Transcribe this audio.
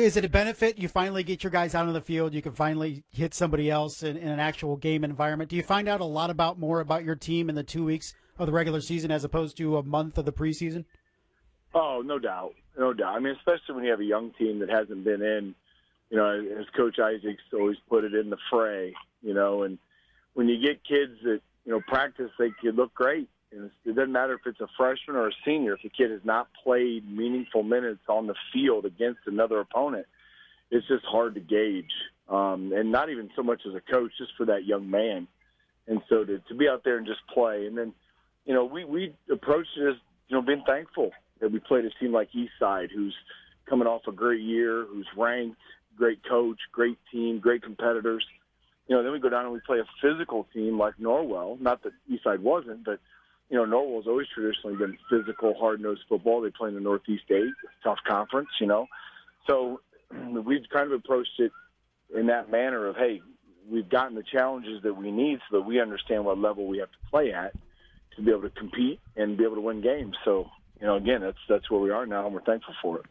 is it a benefit? You finally get your guys out on the field. You can finally hit somebody else in, in, an actual game environment. Do you find out a lot about more about your team in the two weeks of the regular season as opposed to a month of the preseason? Oh, no doubt, no doubt. I mean, especially when you have a young team that hasn't been in, you know, as Coach Isaacs always put it, in the fray. You know, and when you get kids that you know practice, they could look great. It doesn't matter if it's a freshman or a senior. If the kid has not played meaningful minutes on the field against another opponent, it's just hard to gauge. Um, and not even so much as a coach, just for that young man. And so to, to be out there and just play, and then, you know, we we approached it as you know being thankful that we played a team like Eastside, who's coming off a great year, who's ranked, great coach, great team, great competitors. You know, then we go down and we play a physical team like Norwell. Not that Eastside wasn't, but you know, Norwell's always traditionally been physical, hard-nosed football. They play in the Northeast Eight, tough conference, you know. So we've kind of approached it in that manner of, hey, we've gotten the challenges that we need so that we understand what level we have to play at to be able to compete and be able to win games. So, you know, again, that's that's where we are now, and we're thankful for it.